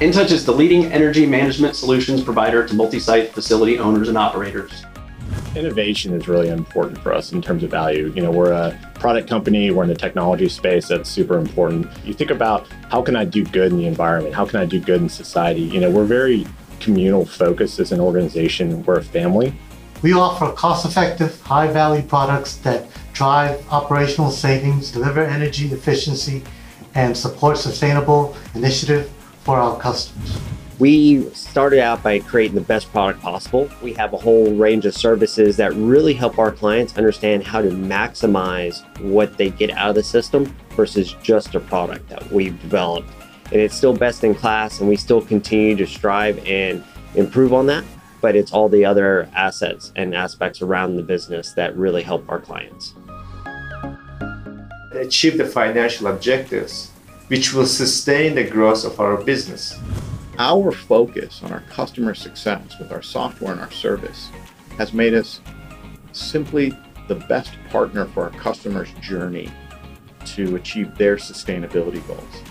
ENTOUCH is the leading energy management solutions provider to multi-site facility owners and operators. Innovation is really important for us in terms of value. You know, we're a product company, we're in the technology space, that's super important. You think about how can I do good in the environment? How can I do good in society? You know, we're very communal focused as an organization, we're a family. We offer cost-effective, high-value products that drive operational savings, deliver energy efficiency, and support sustainable initiative for our customers. We started out by creating the best product possible. We have a whole range of services that really help our clients understand how to maximize what they get out of the system versus just a product that we've developed. And it's still best in class, and we still continue to strive and improve on that. But it's all the other assets and aspects around the business that really help our clients. Achieve the financial objectives which will sustain the growth of our business. Our focus on our customer success with our software and our service has made us simply the best partner for our customers' journey to achieve their sustainability goals.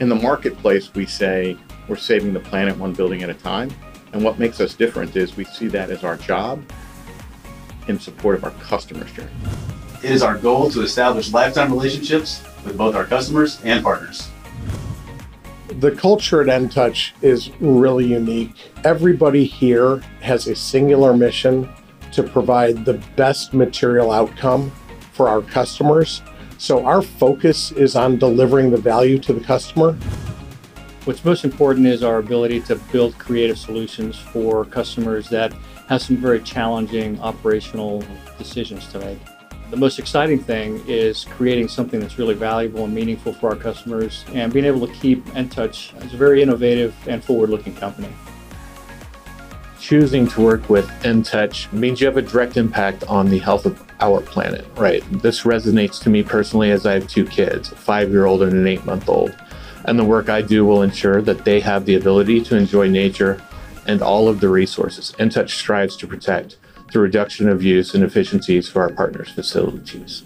In the marketplace, we say we're saving the planet one building at a time. And what makes us different is we see that as our job in support of our customers' journey. It is our goal to establish lifetime relationships with both our customers and partners. The culture at ENTOUCH is really unique. Everybody here has a singular mission to provide the best material outcome for our customers. So our focus is on delivering the value to the customer. What's most important is our ability to build creative solutions for customers that have some very challenging operational decisions to make. The most exciting thing is creating something that's really valuable and meaningful for our customers and being able to keep ENTOUCH as a very innovative and forward-looking company. Choosing to work with ENTOUCH means you have a direct impact on the health of our planet, right? This resonates to me personally as I have two kids, a five-year-old and an eight-month-old. And the work I do will ensure that they have the ability to enjoy nature and all of the resources ENTOUCH strives to protect through reduction of use and efficiencies for our partners' facilities.